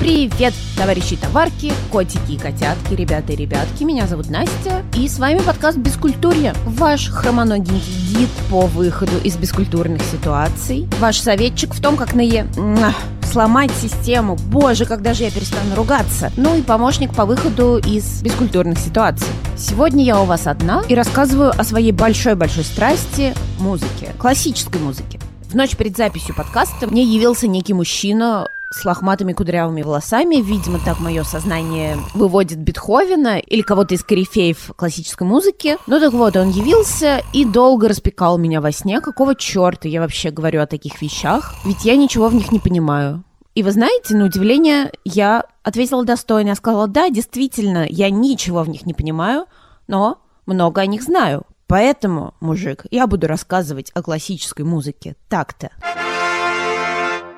Привет, товарищи товарки, котики и котятки, ребята и ребятки. Меня зовут Настя, и с вами подкаст «Бескультурье». Ваш хромоногенький гид по выходу из бескультурных ситуаций. Ваш советчик в том, как на е... сломать систему. Боже, когда же я перестану ругаться? Ну и помощник по выходу из бескультурных ситуаций. Сегодня я у вас одна и рассказываю о своей большой-большой страсти – музыке, классической музыке. В ночь перед записью подкаста мне явился некий мужчина с лохматыми кудрявыми волосами. Видимо, так мое сознание выводит Бетховена или кого-то из корифеев классической музыки. Ну так вот, он явился и долго распекал меня во сне. Какого черта я вообще говорю о таких вещах? Ведь я ничего в них не понимаю. И вы знаете, на удивление, я ответила достойно. Я сказала, да, действительно, я ничего в них не понимаю, но много о них знаю. Поэтому, мужик, я буду рассказывать о классической музыке так-то.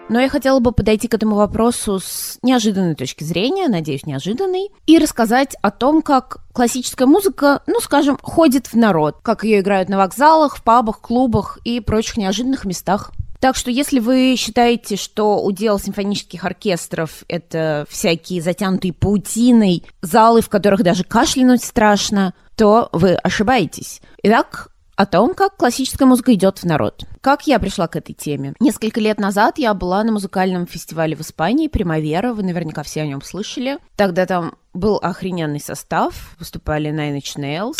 Но я хотела бы подойти к этому вопросу с неожиданной точки зрения, надеюсь, неожиданной, и рассказать о том, как классическая музыка, ну, скажем, ходит в народ, как ее играют на вокзалах, в пабах, клубах и прочих неожиданных местах. Так что если вы считаете, что удел симфонических оркестров — это всякие затянутые паутиной, залы, в которых даже кашлянуть страшно, то вы ошибаетесь. Итак, о том, как классическая музыка идет в народ. Как я пришла к этой теме? Несколько лет назад я была на музыкальном фестивале в Испании «Примавера», вы наверняка все о нем слышали. Тогда там был охрененный состав, выступали Nine Inch Nails,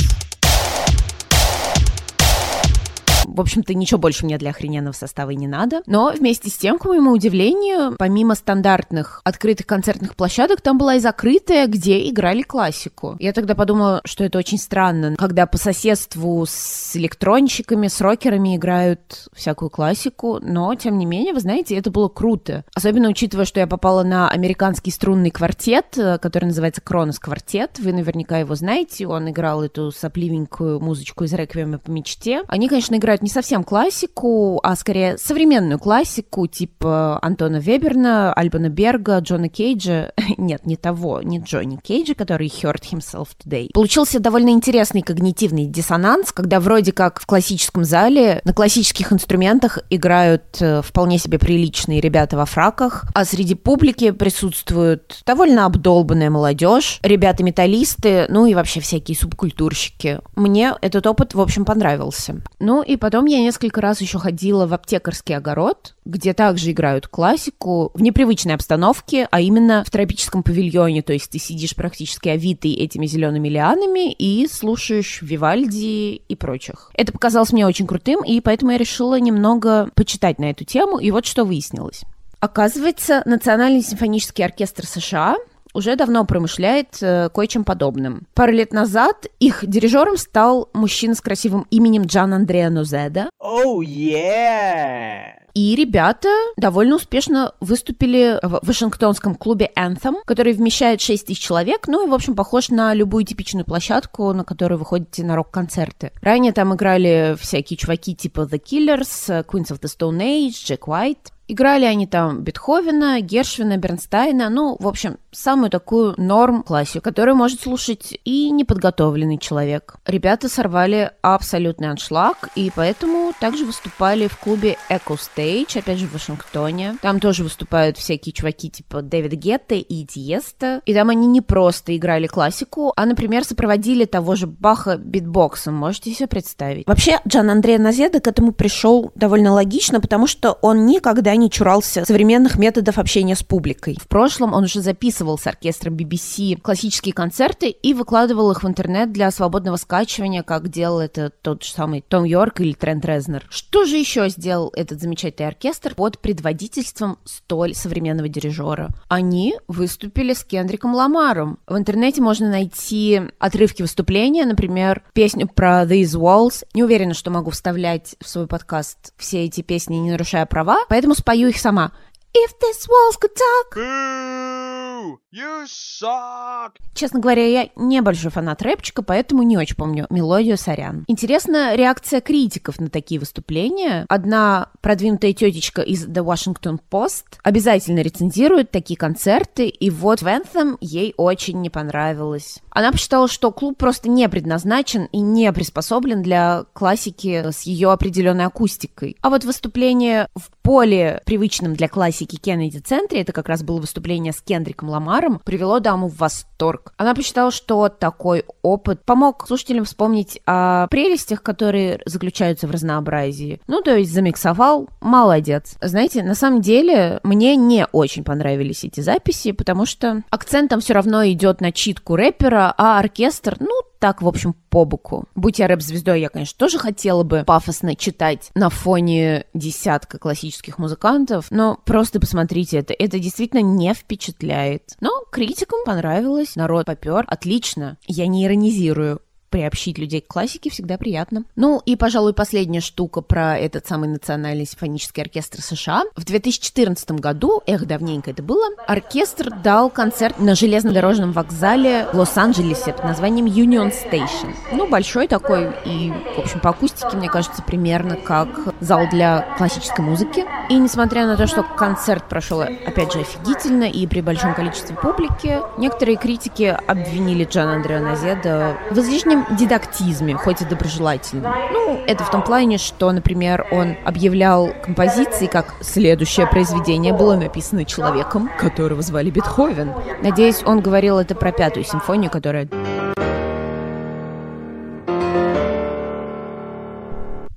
в общем-то, ничего больше мне для охрененного состава и не надо. Но вместе с тем, к моему удивлению, помимо стандартных открытых концертных площадок, там была и закрытая, где играли классику. Я тогда подумала, что это очень странно, когда по соседству с электронщиками, с рокерами играют всякую классику, но, тем не менее, вы знаете, это было круто. Особенно учитывая, что я попала на американский струнный квартет, э, который называется Кронос квартет. Вы наверняка его знаете, он играл эту сопливенькую музычку из «Реквиема по мечте». Они, конечно, играют не совсем классику, а скорее современную классику, типа Антона Веберна, Альбана Берга, Джона Кейджа. Нет, не того, не Джонни Кейджа, который Heard Himself Today. Получился довольно интересный когнитивный диссонанс, когда вроде как в классическом зале на классических инструментах играют э, вполне себе приличные ребята во фраках, а среди публики присутствуют довольно обдолбанная молодежь, ребята-металлисты, ну и вообще всякие субкультурщики. Мне этот опыт, в общем, понравился. Ну и потом Потом я несколько раз еще ходила в аптекарский огород, где также играют классику в непривычной обстановке, а именно в тропическом павильоне. То есть ты сидишь практически овитый этими зелеными лианами и слушаешь Вивальди и прочих. Это показалось мне очень крутым, и поэтому я решила немного почитать на эту тему, и вот что выяснилось. Оказывается, Национальный симфонический оркестр США уже давно промышляет э, кое-чем подобным. Пару лет назад их дирижером стал мужчина с красивым именем Джан Андреа Нозеда. Oh, yeah! И ребята довольно успешно выступили в Вашингтонском клубе Anthem, который вмещает 6 тысяч человек, ну и, в общем, похож на любую типичную площадку, на которую вы ходите на рок-концерты. Ранее там играли всякие чуваки типа The Killers, Queens of the Stone Age, Jack White. Играли они там Бетховена, Гершвина, Бернстайна, ну, в общем, самую такую норм классику, которую может слушать и неподготовленный человек. Ребята сорвали абсолютный аншлаг, и поэтому также выступали в клубе Echo Stage, опять же в Вашингтоне. Там тоже выступают всякие чуваки типа Дэвида Гетта и Диеста. И там они не просто играли классику, а, например, сопроводили того же Баха битбоксом, можете себе представить. Вообще, Джан Андрея Назеда к этому пришел довольно логично, потому что он никогда никогда не чурался современных методов общения с публикой. В прошлом он уже записывал с оркестром BBC классические концерты и выкладывал их в интернет для свободного скачивания, как делал это тот же самый Том Йорк или Трент Резнер. Что же еще сделал этот замечательный оркестр под предводительством столь современного дирижера? Они выступили с Кендриком Ламаром. В интернете можно найти отрывки выступления, например, песню про These Walls. Не уверена, что могу вставлять в свой подкаст все эти песни, не нарушая права, поэтому спою их сама. If this walls could talk. You suck! Честно говоря, я не большой фанат рэпчика, поэтому не очень помню мелодию сорян. Интересна реакция критиков на такие выступления. Одна продвинутая тетечка из The Washington Post обязательно рецензирует такие концерты, и вот в Anthem ей очень не понравилось. Она посчитала, что клуб просто не предназначен и не приспособлен для классики с ее определенной акустикой. А вот выступление в поле привычном для классики Кеннеди-центре, это как раз было выступление с Кендриком Ламаром, привело даму в восторг. Она посчитала, что такой опыт помог слушателям вспомнить о прелестях, которые заключаются в разнообразии. Ну, то есть замиксовал, молодец. Знаете, на самом деле мне не очень понравились эти записи, потому что акцентом все равно идет на читку рэпера, а оркестр, ну, так, в общем, по боку. Будь я рэп-звездой, я, конечно, тоже хотела бы пафосно читать на фоне десятка классических музыкантов, но просто посмотрите это, это действительно не впечатляет. Но критикам понравилось, народ попер, отлично. Я не иронизирую, приобщить людей к классике всегда приятно. Ну и, пожалуй, последняя штука про этот самый Национальный симфонический оркестр США. В 2014 году, эх, давненько это было, оркестр дал концерт на железнодорожном вокзале в Лос-Анджелесе под названием Union Station. Ну, большой такой и, в общем, по акустике, мне кажется, примерно как зал для классической музыки. И несмотря на то, что концерт прошел, опять же, офигительно и при большом количестве публики, некоторые критики обвинили Джана Андреа Назеда в излишнем дидактизме, хоть и доброжелательном. Ну, это в том плане, что, например, он объявлял композиции, как следующее произведение было написано человеком, которого звали Бетховен. Надеюсь, он говорил это про пятую симфонию, которая...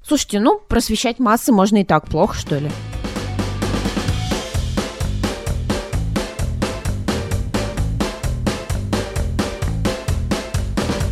Слушайте, ну, просвещать массы можно и так плохо, что ли?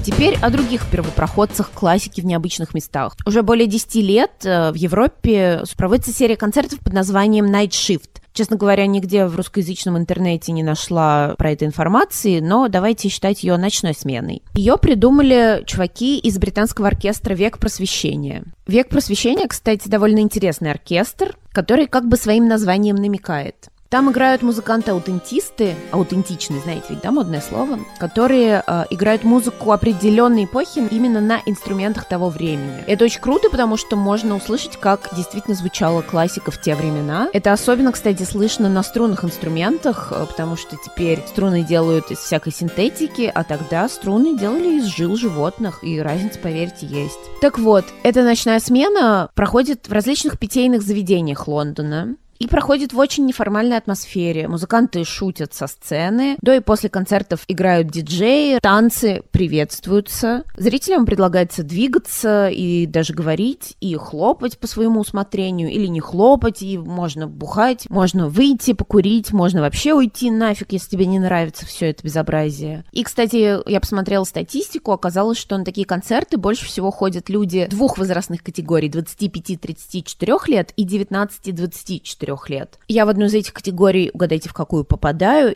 Теперь о других первопроходцах классики в необычных местах. Уже более 10 лет э, в Европе проводится серия концертов под названием Night Shift. Честно говоря, нигде в русскоязычном интернете не нашла про это информации, но давайте считать ее ночной сменой. Ее придумали чуваки из британского оркестра «Век просвещения». «Век просвещения», кстати, довольно интересный оркестр, который как бы своим названием намекает. Там играют музыканты-аутентисты, аутентичные, знаете ведь, да, модное слово, которые э, играют музыку определенной эпохи именно на инструментах того времени. Это очень круто, потому что можно услышать, как действительно звучала классика в те времена. Это особенно, кстати, слышно на струнных инструментах, э, потому что теперь струны делают из всякой синтетики, а тогда струны делали из жил животных, и разница, поверьте, есть. Так вот, эта ночная смена проходит в различных питейных заведениях Лондона и проходит в очень неформальной атмосфере. Музыканты шутят со сцены, до и после концертов играют диджеи, танцы приветствуются. Зрителям предлагается двигаться и даже говорить, и хлопать по своему усмотрению, или не хлопать, и можно бухать, можно выйти, покурить, можно вообще уйти нафиг, если тебе не нравится все это безобразие. И, кстати, я посмотрела статистику, оказалось, что на такие концерты больше всего ходят люди двух возрастных категорий, 25-34 лет и 19-24 трех лет. Я в одну из этих категорий, угадайте, в какую попадаю.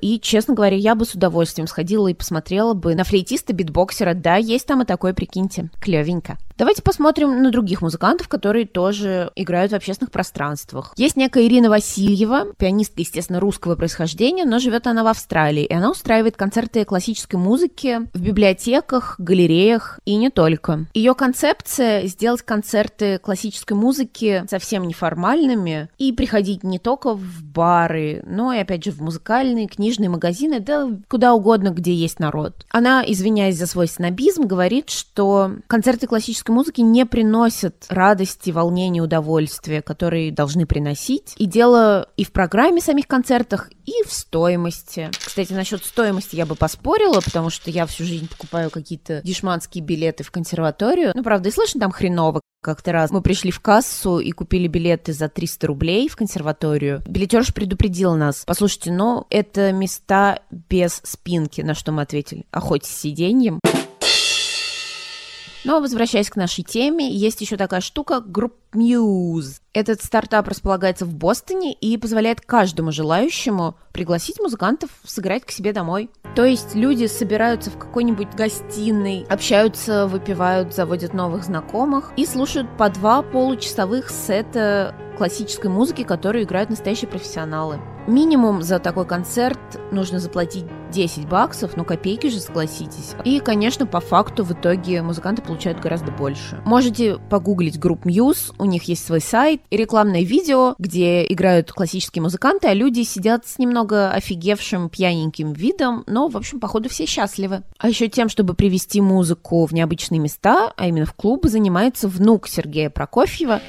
И, честно говоря, я бы с удовольствием сходила и посмотрела бы на флейтиста-битбоксера. Да, есть там и такое, прикиньте. Клевенько. Давайте посмотрим на других музыкантов, которые тоже играют в общественных пространствах. Есть некая Ирина Васильева, пианистка, естественно, русского происхождения, но живет она в Австралии, и она устраивает концерты классической музыки в библиотеках, галереях и не только. Ее концепция — сделать концерты классической музыки совсем неформальными и приходить не только в бары, но и, опять же, в музыкальные, книжные магазины, да куда угодно, где есть народ. Она, извиняясь за свой снобизм, говорит, что концерты классической музыки не приносят радости, волнения, удовольствия, которые должны приносить. И дело и в программе самих концертах, и в стоимости. Кстати, насчет стоимости я бы поспорила, потому что я всю жизнь покупаю какие-то дешманские билеты в консерваторию. Ну, правда, и слышно там хреново. Как-то раз мы пришли в кассу и купили билеты за 300 рублей в консерваторию. Билетерш предупредил нас. Послушайте, ну, это места без спинки, на что мы ответили. А хоть с сиденьем. Но возвращаясь к нашей теме, есть еще такая штука Group Muse. Этот стартап располагается в Бостоне и позволяет каждому желающему пригласить музыкантов сыграть к себе домой. То есть люди собираются в какой-нибудь гостиной, общаются, выпивают, заводят новых знакомых и слушают по два получасовых сета классической музыки, которую играют настоящие профессионалы. Минимум за такой концерт нужно заплатить 10 баксов, ну копейки же, согласитесь. И, конечно, по факту в итоге музыканты получают гораздо больше. Можете погуглить групп Muse, у них есть свой сайт и рекламное видео, где играют классические музыканты, а люди сидят с немного офигевшим пьяненьким видом, но, в общем, походу все счастливы. А еще тем, чтобы привести музыку в необычные места, а именно в клубы, занимается внук Сергея Прокофьева.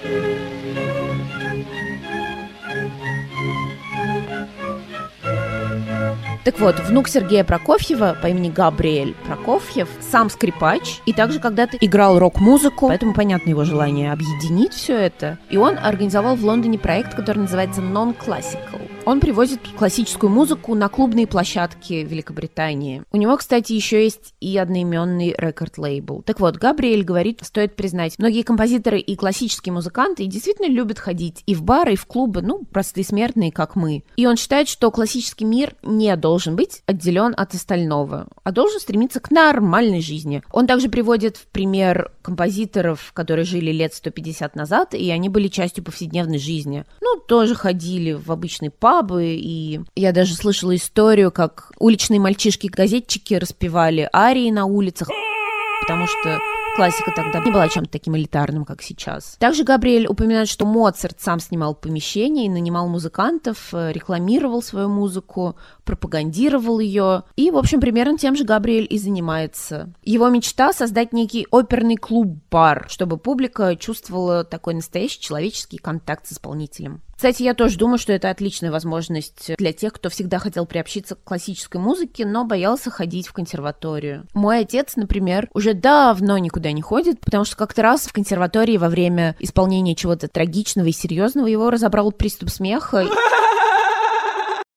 Так вот, внук Сергея Прокофьева по имени Габриэль Прокофьев сам скрипач и также когда-то играл рок-музыку, поэтому понятно его желание объединить все это. И он организовал в Лондоне проект, который называется Non-Classical. Он привозит классическую музыку на клубные площадки Великобритании. У него, кстати, еще есть и одноименный рекорд-лейбл. Так вот, Габриэль говорит, стоит признать, многие композиторы и классические музыканты действительно любят ходить и в бары, и в клубы, ну, простые смертные, как мы. И он считает, что классический мир не должен быть отделен от остального, а должен стремиться к нормальной жизни. Он также приводит в пример композиторов, которые жили лет 150 назад, и они были частью повседневной жизни. Ну, тоже ходили в обычный паб, пабы, и я даже слышала историю, как уличные мальчишки-газетчики распевали арии на улицах, потому что классика тогда не была чем-то таким элитарным, как сейчас. Также Габриэль упоминает, что Моцарт сам снимал помещение и нанимал музыкантов, э, рекламировал свою музыку, пропагандировал ее. И, в общем, примерно тем же Габриэль и занимается. Его мечта — создать некий оперный клуб-бар, чтобы публика чувствовала такой настоящий человеческий контакт с исполнителем. Кстати, я тоже думаю, что это отличная возможность для тех, кто всегда хотел приобщиться к классической музыке, но боялся ходить в консерваторию. Мой отец, например, уже давно никуда не ходит, потому что как-то раз в консерватории во время исполнения чего-то трагичного и серьезного его разобрал приступ смеха.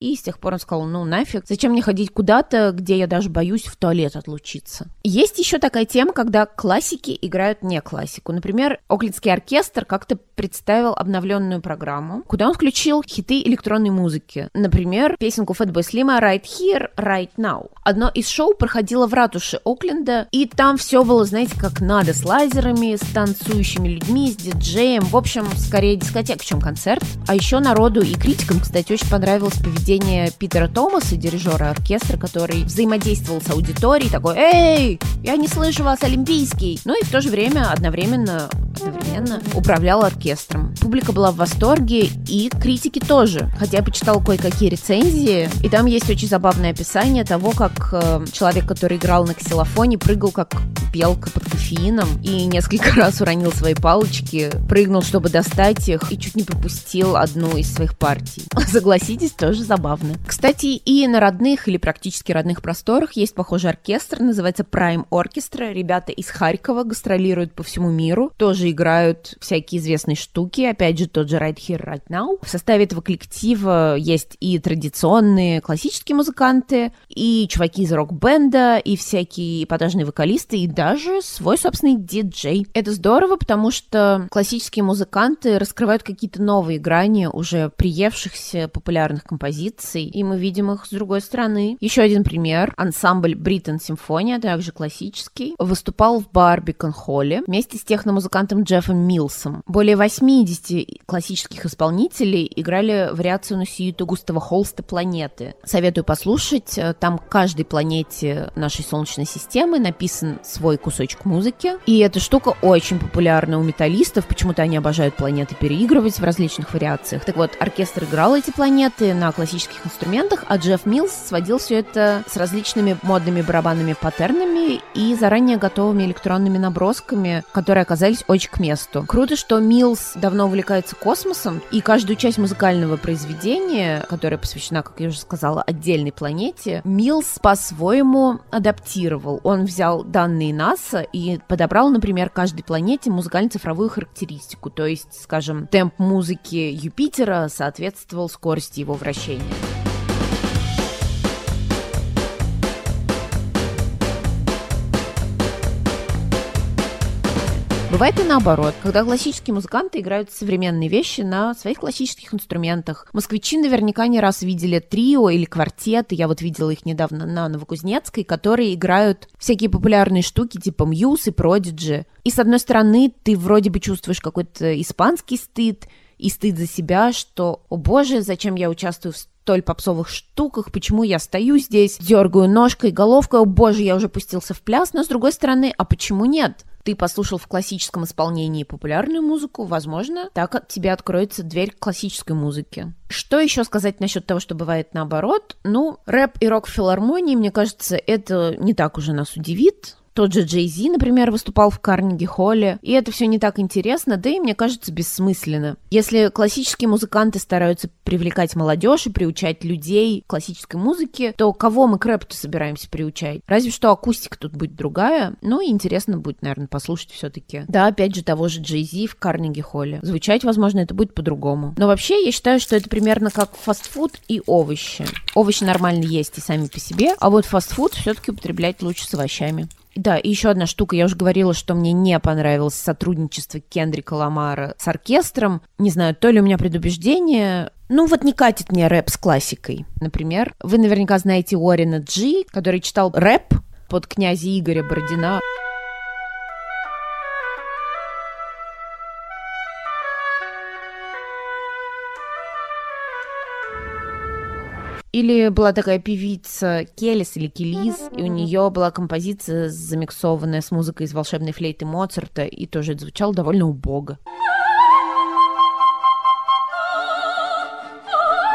И с тех пор он сказал, ну нафиг, зачем мне ходить куда-то, где я даже боюсь в туалет отлучиться. Есть еще такая тема, когда классики играют не классику. Например, Оклендский оркестр как-то представил обновленную программу, куда он включил хиты электронной музыки. Например, песенку Fatboy Slim «Right Here, Right Now». Одно из шоу проходило в ратуше Окленда, и там все было, знаете, как надо, с лазерами, с танцующими людьми, с диджеем. В общем, скорее дискотека, чем концерт. А еще народу и критикам, кстати, очень понравилось поведение поведение Питера Томаса, дирижера оркестра, который взаимодействовал с аудиторией, такой «Эй, я не слышу вас, Олимпийский!» Ну и в то же время одновременно, одновременно управлял оркестром. Публика была в восторге, и критики тоже. Хотя я почитала кое-какие рецензии, и там есть очень забавное описание того, как э, человек, который играл на ксилофоне, прыгал как белка под кофеином и несколько раз уронил свои палочки, прыгнул, чтобы достать их, и чуть не пропустил одну из своих партий. Согласитесь, тоже забавно. Кстати, и на родных или практически родных просторах есть похожий оркестр, называется Prime Orchestra. Ребята из Харькова гастролируют по всему миру, тоже играют всякие известные штуки, опять же, тот же Right Here, Right Now. В составе этого коллектива есть и традиционные классические музыканты, и чуваки из рок-бенда, и всякие эпатажные вокалисты, и даже свой собственный диджей. Это здорово, потому что классические музыканты раскрывают какие-то новые грани уже приевшихся популярных композиций, и мы видим их с другой стороны. Еще один пример. Ансамбль Бритон Симфония, также классический, выступал в Барбикон Холле вместе с техномузыкантом Джеффом Милсом. Более 80 классических исполнителей играли вариацию на сиюту Густава Холста «Планеты». Советую послушать. Там каждой планете нашей Солнечной системы написан свой кусочек музыки. И эта штука очень популярна у металлистов. Почему-то они обожают планеты переигрывать в различных вариациях. Так вот, оркестр играл эти планеты на классических инструментах, а Джефф Милс сводил все это с различными модными барабанными паттернами и заранее готовыми электронными набросками, которые оказались очень к месту. Круто, что Милс давно увлекается космосом, и каждую часть музыкального произведения, которая посвящена, как я уже сказала, отдельной планете, Милс по-своему адаптировал. Он взял данные НАСА и подобрал, например, каждой планете музыкально-цифровую характеристику, то есть, скажем, темп музыки Юпитера соответствовал скорости его вращения. Бывает и наоборот, когда классические музыканты играют современные вещи на своих классических инструментах. Москвичи наверняка не раз видели трио или квартеты, я вот видела их недавно на Новокузнецкой, которые играют всякие популярные штуки типа Мьюз и Продиджи. И с одной стороны, ты вроде бы чувствуешь какой-то испанский стыд, и стыд за себя, что, о боже, зачем я участвую в столь попсовых штуках, почему я стою здесь, дергаю ножкой, головкой, о боже, я уже пустился в пляс, но с другой стороны, а почему нет? Ты послушал в классическом исполнении популярную музыку, возможно, так от тебя откроется дверь к классической музыке. Что еще сказать насчет того, что бывает наоборот? Ну, рэп и рок в филармонии, мне кажется, это не так уже нас удивит. Тот же Джей Зи, например, выступал в Карнеги Холле, и это все не так интересно, да и, мне кажется, бессмысленно. Если классические музыканты стараются привлекать молодежь и приучать людей к классической музыке, то кого мы к рэпу собираемся приучать? Разве что акустика тут будет другая, ну и интересно будет, наверное, послушать все-таки. Да, опять же, того же Джей Зи в Карнеги Холле. Звучать, возможно, это будет по-другому. Но вообще, я считаю, что это примерно как фастфуд и овощи. Овощи нормально есть и сами по себе, а вот фастфуд все-таки употреблять лучше с овощами. Да, и еще одна штука. Я уже говорила, что мне не понравилось сотрудничество Кендрика Ламара с оркестром. Не знаю, то ли у меня предубеждение, ну вот не катит мне рэп с классикой. Например, вы наверняка знаете Уоррена Джи, который читал рэп под князя Игоря Бородина. Или была такая певица Келис или Келис, и у нее была композиция замиксованная с музыкой из волшебной флейты Моцарта, и тоже это звучало довольно убого.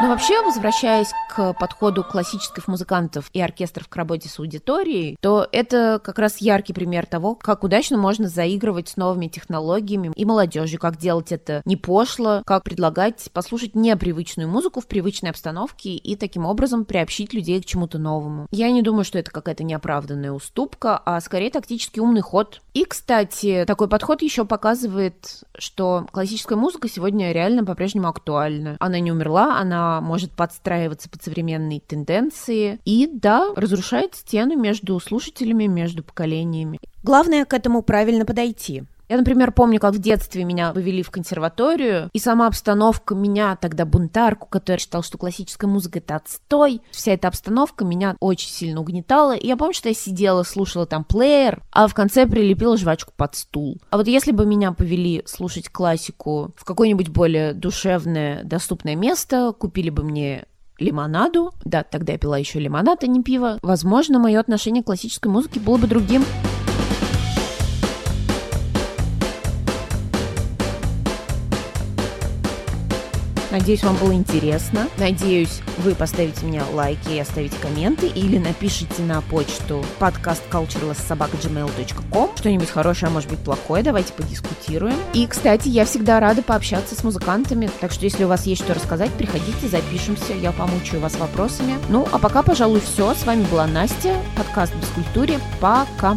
Но вообще, возвращаясь к подходу классических музыкантов и оркестров к работе с аудиторией, то это как раз яркий пример того, как удачно можно заигрывать с новыми технологиями и молодежью, как делать это не пошло, как предлагать послушать непривычную музыку в привычной обстановке и таким образом приобщить людей к чему-то новому. Я не думаю, что это какая-то неоправданная уступка, а скорее тактически умный ход. И, кстати, такой подход еще показывает, что классическая музыка сегодня реально по-прежнему актуальна. Она не умерла, она может подстраиваться под современные тенденции и, да, разрушает стену между слушателями, между поколениями. Главное к этому правильно подойти. Я, например, помню, как в детстве меня вывели в консерваторию, и сама обстановка меня, тогда бунтарку, которая считала, что классическая музыка — это отстой, вся эта обстановка меня очень сильно угнетала. И я помню, что я сидела, слушала там плеер, а в конце прилепила жвачку под стул. А вот если бы меня повели слушать классику в какое-нибудь более душевное, доступное место, купили бы мне лимонаду, да, тогда я пила еще лимонад, а не пиво, возможно, мое отношение к классической музыке было бы другим. Надеюсь, вам было интересно. Надеюсь, вы поставите мне лайки и оставите комменты или напишите на почту подкаст culturelesssobaka.gmail.com что-нибудь хорошее, а может быть плохое, давайте подискутируем. И, кстати, я всегда рада пообщаться с музыкантами, так что если у вас есть что рассказать, приходите, запишемся, я помучаю вас вопросами. Ну, а пока, пожалуй, все. С вами была Настя, подкаст «Без культуре». Пока!